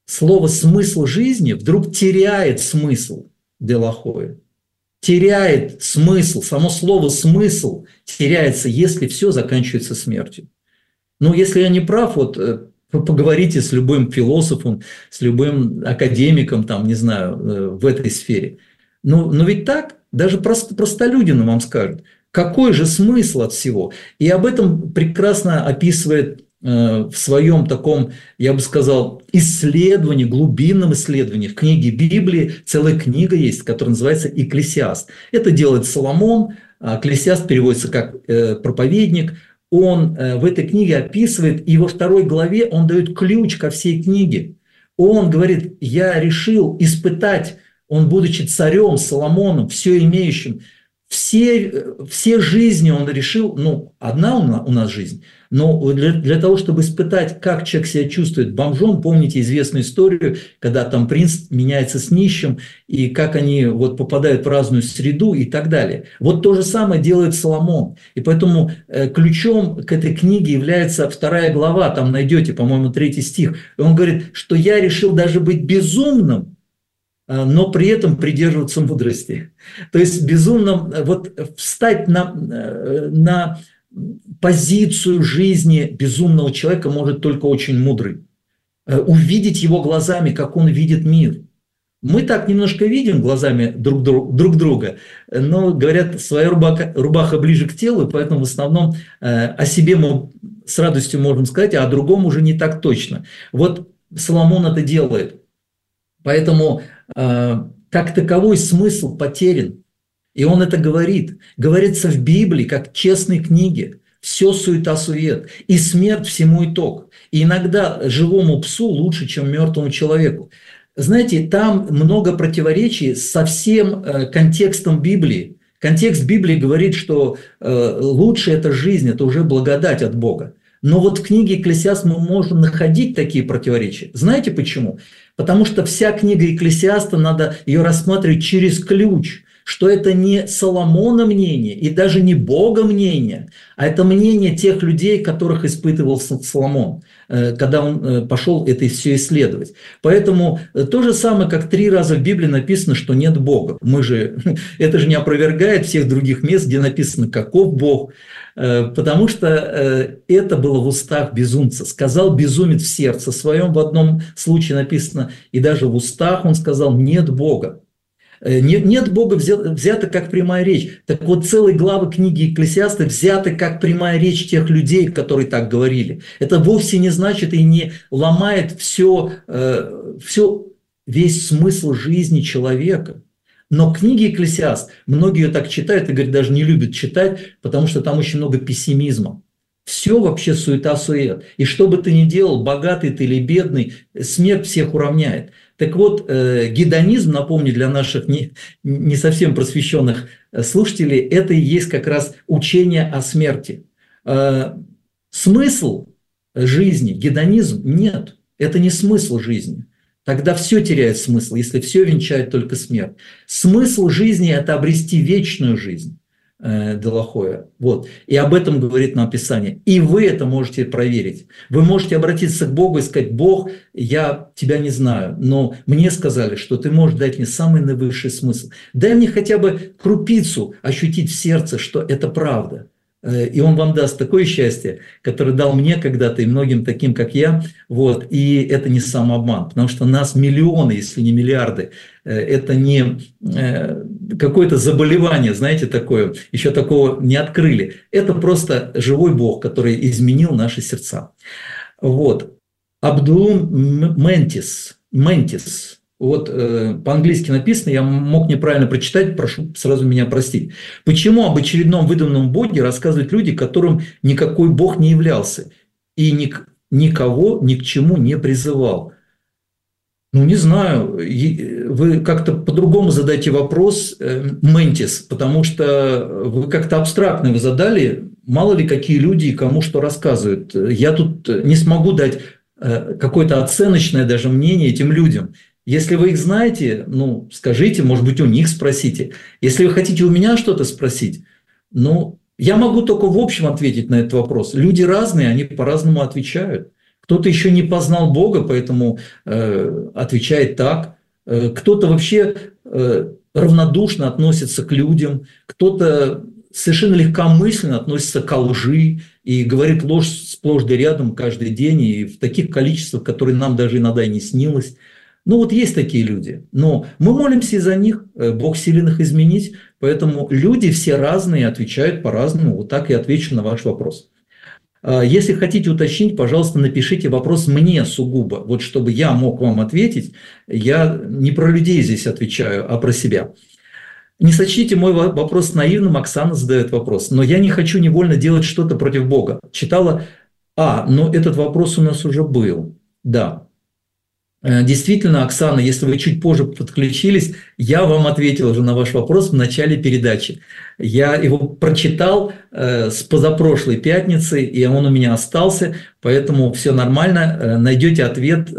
слово «смысл жизни» вдруг теряет смысл – Делахоя. Теряет смысл, само слово «смысл» теряется, если все заканчивается смертью. Ну, если я не прав, вот э, поговорите с любым философом, с любым академиком, там, не знаю, э, в этой сфере. Но, но ведь так, даже просто, простолюдину вам скажут, какой же смысл от всего? И об этом прекрасно описывает в своем таком, я бы сказал, исследовании, глубинном исследовании, в книге Библии целая книга есть, которая называется «Экклесиаст». Это делает Соломон, а Экклесиаст переводится как э, проповедник. Он э, в этой книге описывает, и во второй главе он дает ключ ко всей книге. Он говорит, я решил испытать, он, будучи царем, Соломоном, все имеющим, все, все жизни он решил, ну, одна у нас жизнь – но для, для того, чтобы испытать, как человек себя чувствует бомжом, помните известную историю, когда там принц меняется с нищим, и как они вот попадают в разную среду и так далее. Вот то же самое делает Соломон. И поэтому э, ключом к этой книге является вторая глава, там найдете, по-моему, третий стих. И он говорит, что я решил даже быть безумным, но при этом придерживаться мудрости. То есть безумным, э, вот встать на, на позицию жизни безумного человека может только очень мудрый. Э, увидеть его глазами, как он видит мир. Мы так немножко видим глазами друг, друг, друг друга, но, говорят, своя рубаха, рубаха ближе к телу, поэтому в основном э, о себе мы с радостью можем сказать, а о другом уже не так точно. Вот Соломон это делает. Поэтому э, как таковой смысл потерян. И он это говорит. Говорится в Библии, как в честной книге. Все суета-сует. И смерть всему итог. И иногда живому псу лучше, чем мертвому человеку. Знаете, там много противоречий со всем э, контекстом Библии. Контекст Библии говорит, что э, лучше это жизнь, это уже благодать от Бога. Но вот в книге Экклесиаст мы можем находить такие противоречия. Знаете почему? Потому что вся книга Экклесиаста, надо ее рассматривать через ключ, что это не Соломона мнение и даже не Бога мнение, а это мнение тех людей, которых испытывал Соломон, когда он э, пошел это все исследовать. Поэтому э, то же самое, как три раза в Библии написано, что нет Бога. Мы же, это же не опровергает всех других мест, где написано, каков Бог. Потому что это было в устах безумца. Сказал безумец в сердце своем, в одном случае написано, и даже в устах он сказал, нет Бога. Э, нет, нет Бога взято как прямая речь. Так вот, целые главы книги Екклесиаста взяты как прямая речь тех людей, которые так говорили. Это вовсе не значит и не ломает все, э, все весь смысл жизни человека. Но книги Екклесиаст, многие ее так читают и, говорят, даже не любят читать, потому что там очень много пессимизма. Все вообще суета-сует. И что бы ты ни делал, богатый ты или бедный, смерть всех уравняет. Так вот, э, гедонизм, напомню для наших не, не совсем просвещенных э, слушателей, это и есть как раз учение о смерти. Э, смысл жизни, гедонизм нет. Это не смысл жизни. Тогда все теряет смысл, если все венчает только смерть. Смысл жизни – это обрести вечную жизнь. Э, Делахоя. Вот. И об этом говорит нам Писание. И вы это можете проверить. Вы можете обратиться к Богу и сказать, Бог, я тебя не знаю, но мне сказали, что ты можешь дать мне самый наивысший смысл. Дай мне хотя бы крупицу ощутить в сердце, что это правда. Э, и он вам даст такое счастье, которое дал мне когда-то и многим таким, как я. Вот. И это не самообман, потому что нас миллионы, если не миллиарды. Э, это не э, какое-то заболевание, знаете, такое, еще такого не открыли. Это просто живой Бог, который изменил наши сердца. Вот. Абдулум Ментис, Ментис, вот э, по-английски написано, я мог неправильно прочитать, прошу сразу меня простить. Почему об очередном выданном боге рассказывают люди, которым никакой бог не являлся и ник, никого ни к чему не призывал? Ну, не знаю, вы как-то по-другому задайте вопрос, э, Ментис, потому что вы как-то абстрактно его задали, мало ли какие люди и кому что рассказывают. Я тут не смогу дать э, какое-то оценочное даже мнение этим людям – если вы их знаете, ну, скажите, может быть, у них спросите. Если вы хотите у меня что-то спросить, ну, я могу только в общем ответить на этот вопрос. Люди разные, они по-разному отвечают. Кто-то еще не познал Бога, поэтому э, отвечает так. Э, кто-то вообще э, равнодушно относится к людям, кто-то совершенно легкомысленно относится к лжи и говорит ложь сплошь да рядом каждый день и в таких количествах, которые нам даже иногда и не снилось. Ну вот есть такие люди, но мы молимся за них, э, Бог силен их изменить, поэтому люди все разные, отвечают по-разному, вот так и отвечу на ваш вопрос. А, если хотите уточнить, пожалуйста, напишите вопрос мне сугубо, вот чтобы я мог вам ответить, я не про людей здесь отвечаю, а про себя. Не сочтите мой вопрос наивным, Оксана задает вопрос, но я не хочу невольно делать что-то против Бога. Читала, а, но этот вопрос у нас уже был, да, действительно, Оксана, если вы чуть позже подключились, я вам ответил уже на ваш вопрос в начале передачи. Я его прочитал э, с позапрошлой пятницы, и он у меня остался, поэтому все нормально. Э, найдете ответ,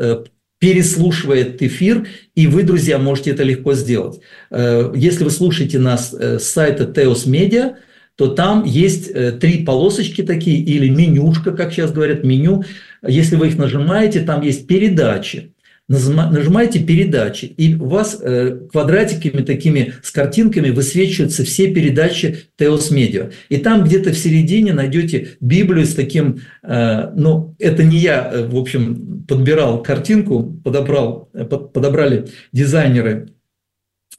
переслушивая этот эфир, и вы, друзья, можете это легко сделать. Если вы слушаете нас с сайта Teos Media, то там есть три полосочки такие, или менюшка, как сейчас говорят, меню. Если вы их нажимаете, там есть передачи нажимаете передачи, и у вас э, квадратиками такими с картинками высвечиваются все передачи Теос Медиа. И там где-то в середине найдете Библию с таким, э, ну, это не я, э, в общем, подбирал картинку, подобрал, подобрали дизайнеры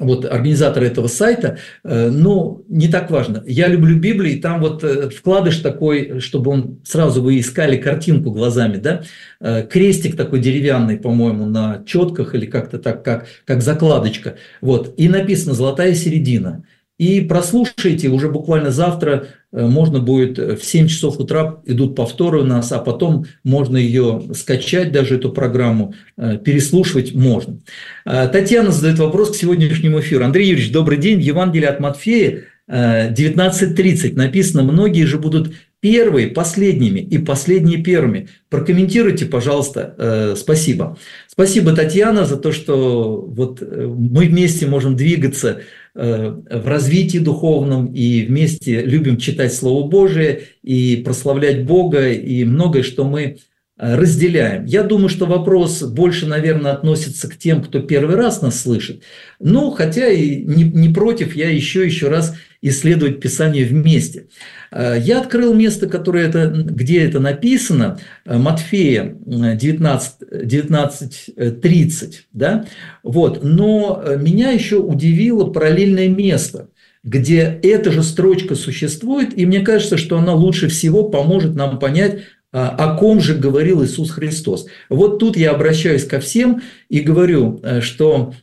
вот организатор этого сайта, э, но не так важно. Я люблю Библию, и там вот э, вкладыш такой, чтобы он сразу вы искали картинку глазами, да, э, крестик такой деревянный, по-моему, на четках или как-то так, как, как закладочка, вот, и написано «Золотая середина». И прослушайте, уже буквально завтра э, можно будет э, в 7 часов утра идут повторы у нас, а потом можно ее скачать, даже эту программу, э, переслушивать можно. Татьяна задает вопрос к сегодняшнему эфиру. Андрей Юрьевич, добрый день. В Евангелии от Матфея 19.30 написано, многие же будут первые последними и последние первыми. Прокомментируйте, пожалуйста. Спасибо. Спасибо, Татьяна, за то, что вот мы вместе можем двигаться в развитии духовном и вместе любим читать Слово Божие и прославлять Бога и многое, что мы э, разделяем. Я думаю, что вопрос больше, наверное, относится к тем, кто первый раз нас слышит. Но хотя и не, не против, я еще еще раз исследовать Писание вместе. Э, я открыл место, которое это, где это написано, э, Матфея 19, 19 30, да? вот. но э, меня еще удивило параллельное место, где эта же строчка существует, и мне кажется, что она лучше всего поможет нам понять, о ком же говорил Иисус Христос. Вот тут я обращаюсь ко всем и говорю, что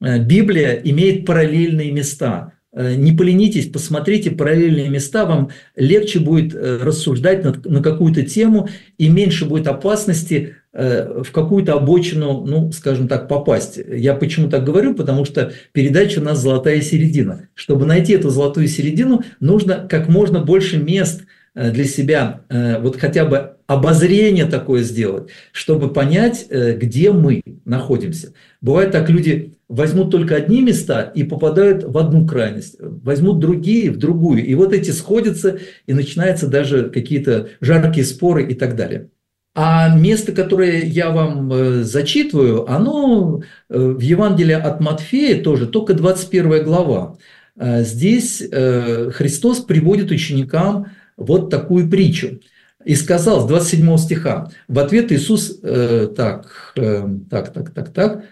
Библия имеет параллельные места – Э, не поленитесь, посмотрите параллельные места, вам легче будет э, рассуждать на, какую-то тему и меньше будет опасности э, в какую-то обочину, ну, скажем так, попасть. Я почему так говорю? Потому что передача у нас «Золотая середина». Чтобы найти эту золотую середину, нужно как можно больше мест для себя, вот хотя бы обозрение такое сделать, чтобы понять, где мы находимся. Бывает так, люди возьмут только одни места и попадают в одну крайность, возьмут другие в другую. И вот эти сходятся, и начинаются даже какие-то жаркие споры и так далее. А место, которое я вам э, зачитываю, оно э, в Евангелии от Матфея тоже, только 21 глава. Э, здесь Христос приводит ученикам вот такую притчу. И сказал с 27 стиха, в ответ Иисус, так, так, так, так, так,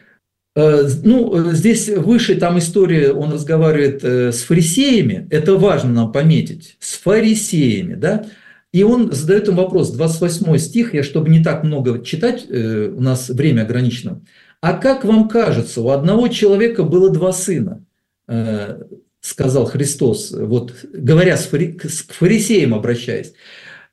ну, э, здесь выше там история, он разговаривает э, с фарисеями, это важно нам пометить, с фарисеями, да, и он задает им вопрос, 28 стих, я чтобы не так много читать, у нас время ограничено. А как вам кажется, у одного человека было два сына, сказал Христос, вот говоря с фарисеям обращаясь.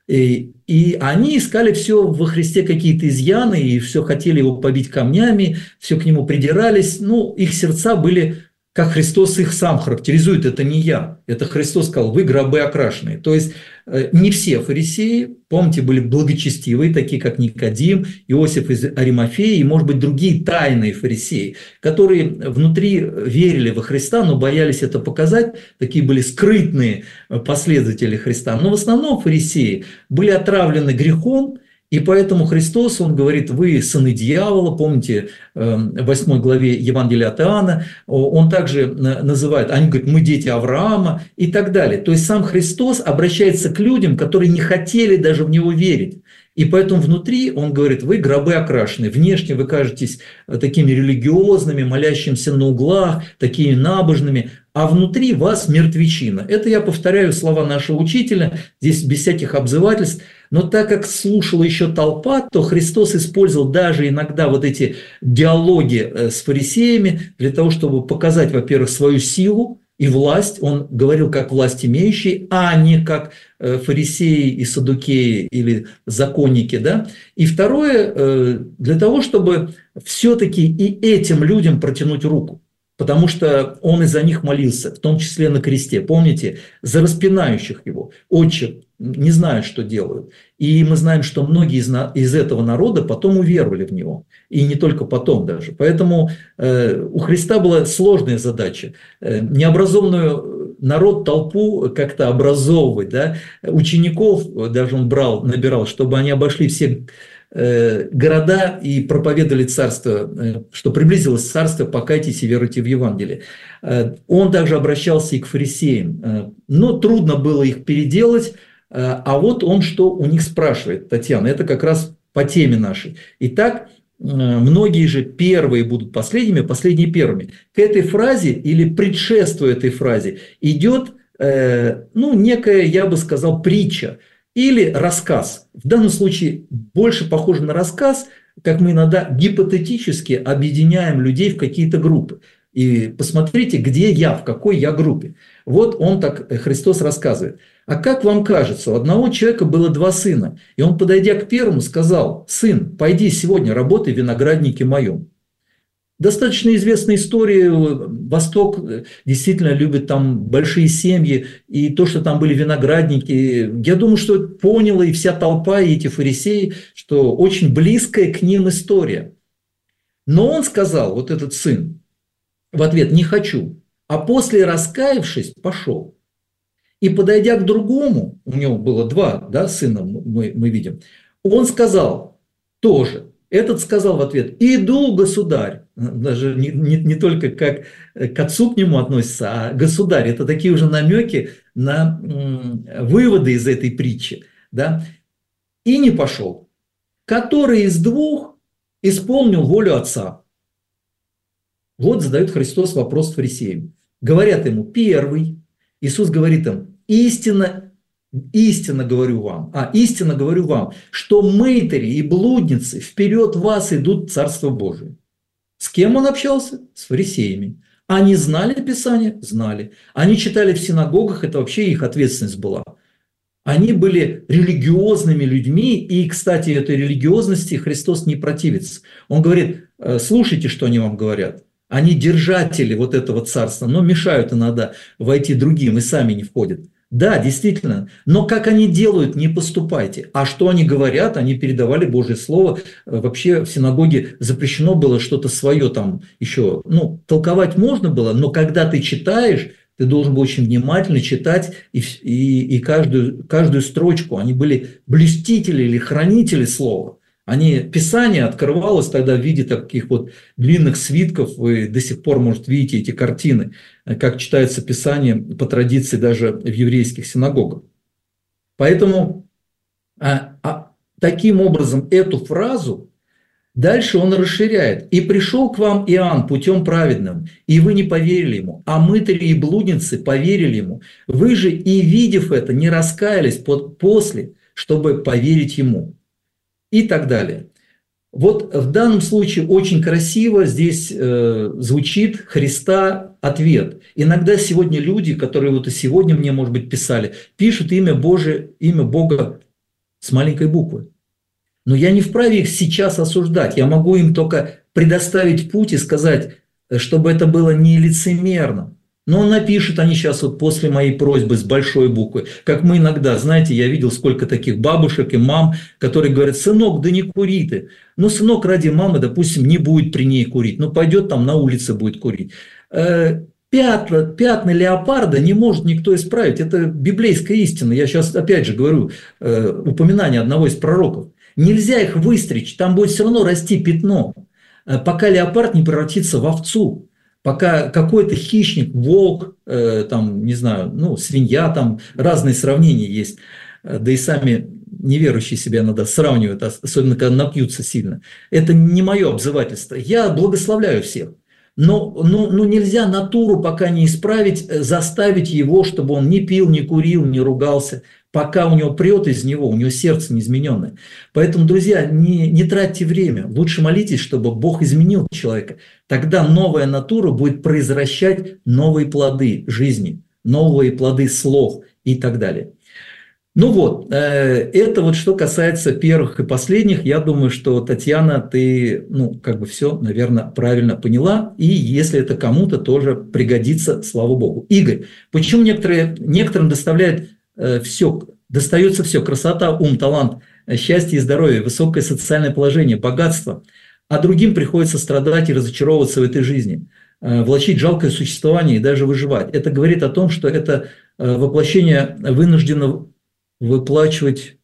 И, и они искали все во Христе какие-то изъяны, и все хотели его побить камнями, все к нему придирались. Ну, их сердца были как Христос их сам характеризует, это не я, это Христос сказал, вы гробы окрашенные. То есть э, не все фарисеи, помните, были благочестивые, такие как Никодим, Иосиф из Аримафеи и, может быть, другие тайные фарисеи, которые внутри верили во Христа, но боялись это показать, такие были скрытные э, последователи Христа. Но в основном фарисеи были отравлены грехом, и поэтому Христос, Он говорит, вы сыны дьявола, помните, эм, в 8 главе Евангелия от Иоанна, Он также называет, они говорят, мы дети Авраама и так далее. То есть сам Христос обращается к людям, которые не хотели даже в Него верить. И поэтому внутри он говорит, вы гробы окрашены, внешне вы кажетесь э, такими религиозными, молящимся на углах, такими набожными, а внутри вас мертвечина. Это я повторяю слова нашего учителя, здесь без всяких обзывательств – но так как слушала еще толпа, то Христос использовал даже иногда вот эти диалоги э, с фарисеями для того, чтобы показать, во-первых, свою силу и власть. Он говорил как власть имеющий, а не как э, фарисеи и садукеи или законники. Да? И второе, э, для того, чтобы все-таки и этим людям протянуть руку потому что он из-за них молился, в том числе на кресте. Помните, за распинающих его. Отче, не знают, что делают. И мы знаем, что многие из, из этого народа потом уверовали в него. И не только потом даже. Поэтому э, у Христа была сложная задача. Э, необразованную народ, толпу как-то образовывать. Да? Учеников даже он брал, набирал, чтобы они обошли все Э, города и проповедовали царство, э, что приблизилось царство, покайтесь и веруйте в Евангелие. Э, он также обращался и к фарисеям, но трудно было их переделать, а вот он что у них спрашивает, Татьяна, это как раз по теме нашей. Итак, многие же первые будут последними, последние первыми. К этой фразе или предшествуя этой фразе идет э, ну, некая, я бы сказал, притча или рассказ. В данном случае больше похоже на рассказ, как мы иногда гипотетически объединяем людей в какие-то группы. И посмотрите, где я, в какой я группе. Вот он так, э, Христос рассказывает. А как вам кажется, у одного человека было два сына, и он, подойдя к первому, сказал, сын, пойди сегодня работай в винограднике моем. Достаточно известная история. Восток э, действительно любит там большие семьи, и то, что там были виноградники, я думаю, что поняла и вся толпа, и эти фарисеи, что очень близкая к ним история. Но он сказал, вот этот сын, в ответ «не хочу», а после, раскаявшись, пошел. И подойдя к другому, у него было два да, сына, мы, мы видим, он сказал тоже, этот сказал в ответ, иду, государь, даже не, не, не только как к отцу к нему относится, а государь, это такие уже намеки на выводы из этой притчи, да, и не пошел. Который из двух исполнил волю отца? Вот задает Христос вопрос фарисеям. Говорят ему, первый. Иисус говорит им, истинно, истинно говорю вам, а истинно говорю вам, что мытари и блудницы вперед вас идут в Царство Божие. С кем он общался? С фарисеями. Они знали Писание? Знали. Они читали в синагогах, это вообще их ответственность была. Они были религиозными людьми, и, кстати, этой религиозности Христос не противится. Он говорит, «Э, слушайте, что они вам говорят. Они держатели вот этого царства, но мешают иногда войти другим и сами не входят. Да, действительно. Но как они делают, не поступайте. А что они говорят, они передавали Божье Слово. Вообще в синагоге запрещено было что-то свое там еще. Ну, толковать можно было, но когда ты читаешь, ты должен был очень внимательно читать и, и, и каждую, каждую строчку. Они были блюстители или хранители слова. Они, Писание открывалось тогда в виде таких вот длинных свитков, вы до сих пор, может, видите эти картины, как читается Писание по традиции даже в еврейских синагогах. Поэтому а, а, таким образом эту фразу дальше он расширяет. «И пришел к вам Иоанн путем праведным, и вы не поверили ему, а мытари и блудницы поверили ему. Вы же и видев это, не раскаялись под, после, чтобы поверить ему» и так далее. Вот в данном случае очень красиво здесь э, звучит Христа ответ. Иногда сегодня люди, которые вот и сегодня мне, может быть, писали, пишут имя Божие, имя Бога с маленькой буквы. Но я не вправе их сейчас осуждать. Я могу им только предоставить путь и сказать, э, чтобы это было не лицемерно, но он напишет они сейчас вот после моей просьбы с большой буквы. Как мы иногда, знаете, я видел сколько таких бабушек и мам, которые говорят, сынок, да не кури ты. Ну, сынок ради мамы, допустим, не будет при ней курить. Ну, пойдет там на улице будет курить. Э, пятна, пятна леопарда не может никто исправить. Это библейская истина. Я сейчас опять же говорю э, упоминание одного из пророков. Нельзя их выстричь, там будет все равно расти пятно, э, пока леопард не превратится в овцу пока какой-то хищник, волк, э, там, не знаю, ну, свинья, там разные сравнения есть, э, да и сами неверующие себя иногда сравнивают, особенно когда напьются сильно. Это не мое обзывательство. Я благословляю всех. Но, но, но нельзя натуру пока не исправить, э, заставить его, чтобы он не пил, не курил, не ругался пока у него прет из него, у него сердце неизмененное. Поэтому, друзья, не, не тратьте время. Лучше молитесь, чтобы Бог изменил человека. Тогда новая натура будет произвращать новые плоды жизни, новые плоды слов и так далее. Ну вот, э, это вот что касается первых и последних. Я думаю, что, Татьяна, ты, ну, как бы все, наверное, правильно поняла. И если это кому-то тоже пригодится, слава богу. Игорь, почему некоторые, некоторым доставляет все, достается все, красота, ум, талант, э, счастье и здоровье, высокое социальное положение, богатство, а другим приходится страдать и разочаровываться в этой жизни, э, влачить жалкое существование и даже выживать. Это говорит о том, что это воплощение вынуждено выплачивать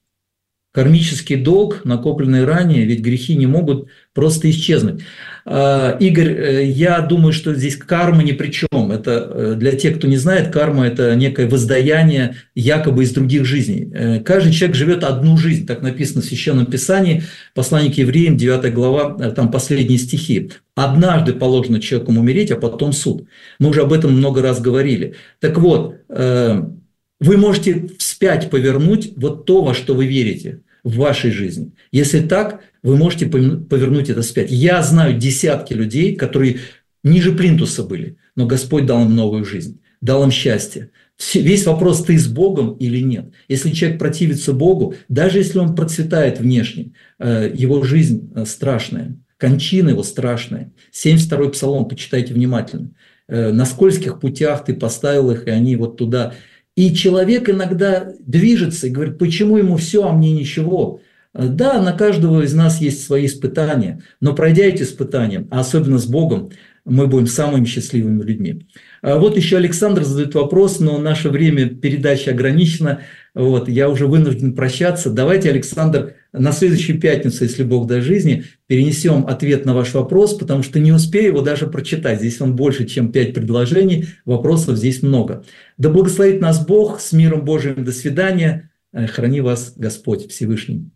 Кармический долг, накопленный ранее, ведь грехи не могут просто исчезнуть. А, Игорь, э, я думаю, что здесь карма ни при чем. Это э, для тех, кто не знает, карма – это некое воздаяние якобы из других жизней. Э, каждый человек живет одну жизнь, так написано в Священном Писании, послание к евреям, 9 глава, там последние стихи. Однажды положено человеком умереть, а потом суд. Мы уже об этом много раз говорили. Так вот, вы можете вспять повернуть вот то, во что вы верите в вашей жизни. Если так, вы можете повернуть это вспять. Я знаю десятки людей, которые ниже плинтуса были, но Господь дал им новую жизнь, дал им счастье. Весь вопрос, ты с Богом или нет. Если человек противится Богу, даже если он процветает внешне, э, его жизнь э, страшная, кончина его страшная. 72-й псалом, почитайте внимательно. Э, На скользких путях ты поставил их, и они вот туда. И человек иногда движется и говорит, почему ему все, а мне ничего. Да, на каждого из нас есть свои испытания, но пройдя эти испытания, а особенно с Богом, мы будем самыми счастливыми людьми. А вот еще Александр задает вопрос, но наше время передачи ограничено. Вот, я уже вынужден прощаться. Давайте, Александр, на следующую пятницу, если Бог даст жизни, перенесем ответ на ваш вопрос, потому что не успею его даже прочитать. Здесь он больше, чем пять предложений, вопросов здесь много. Да благословит нас Бог, с миром Божиим, до свидания. Храни вас Господь Всевышний.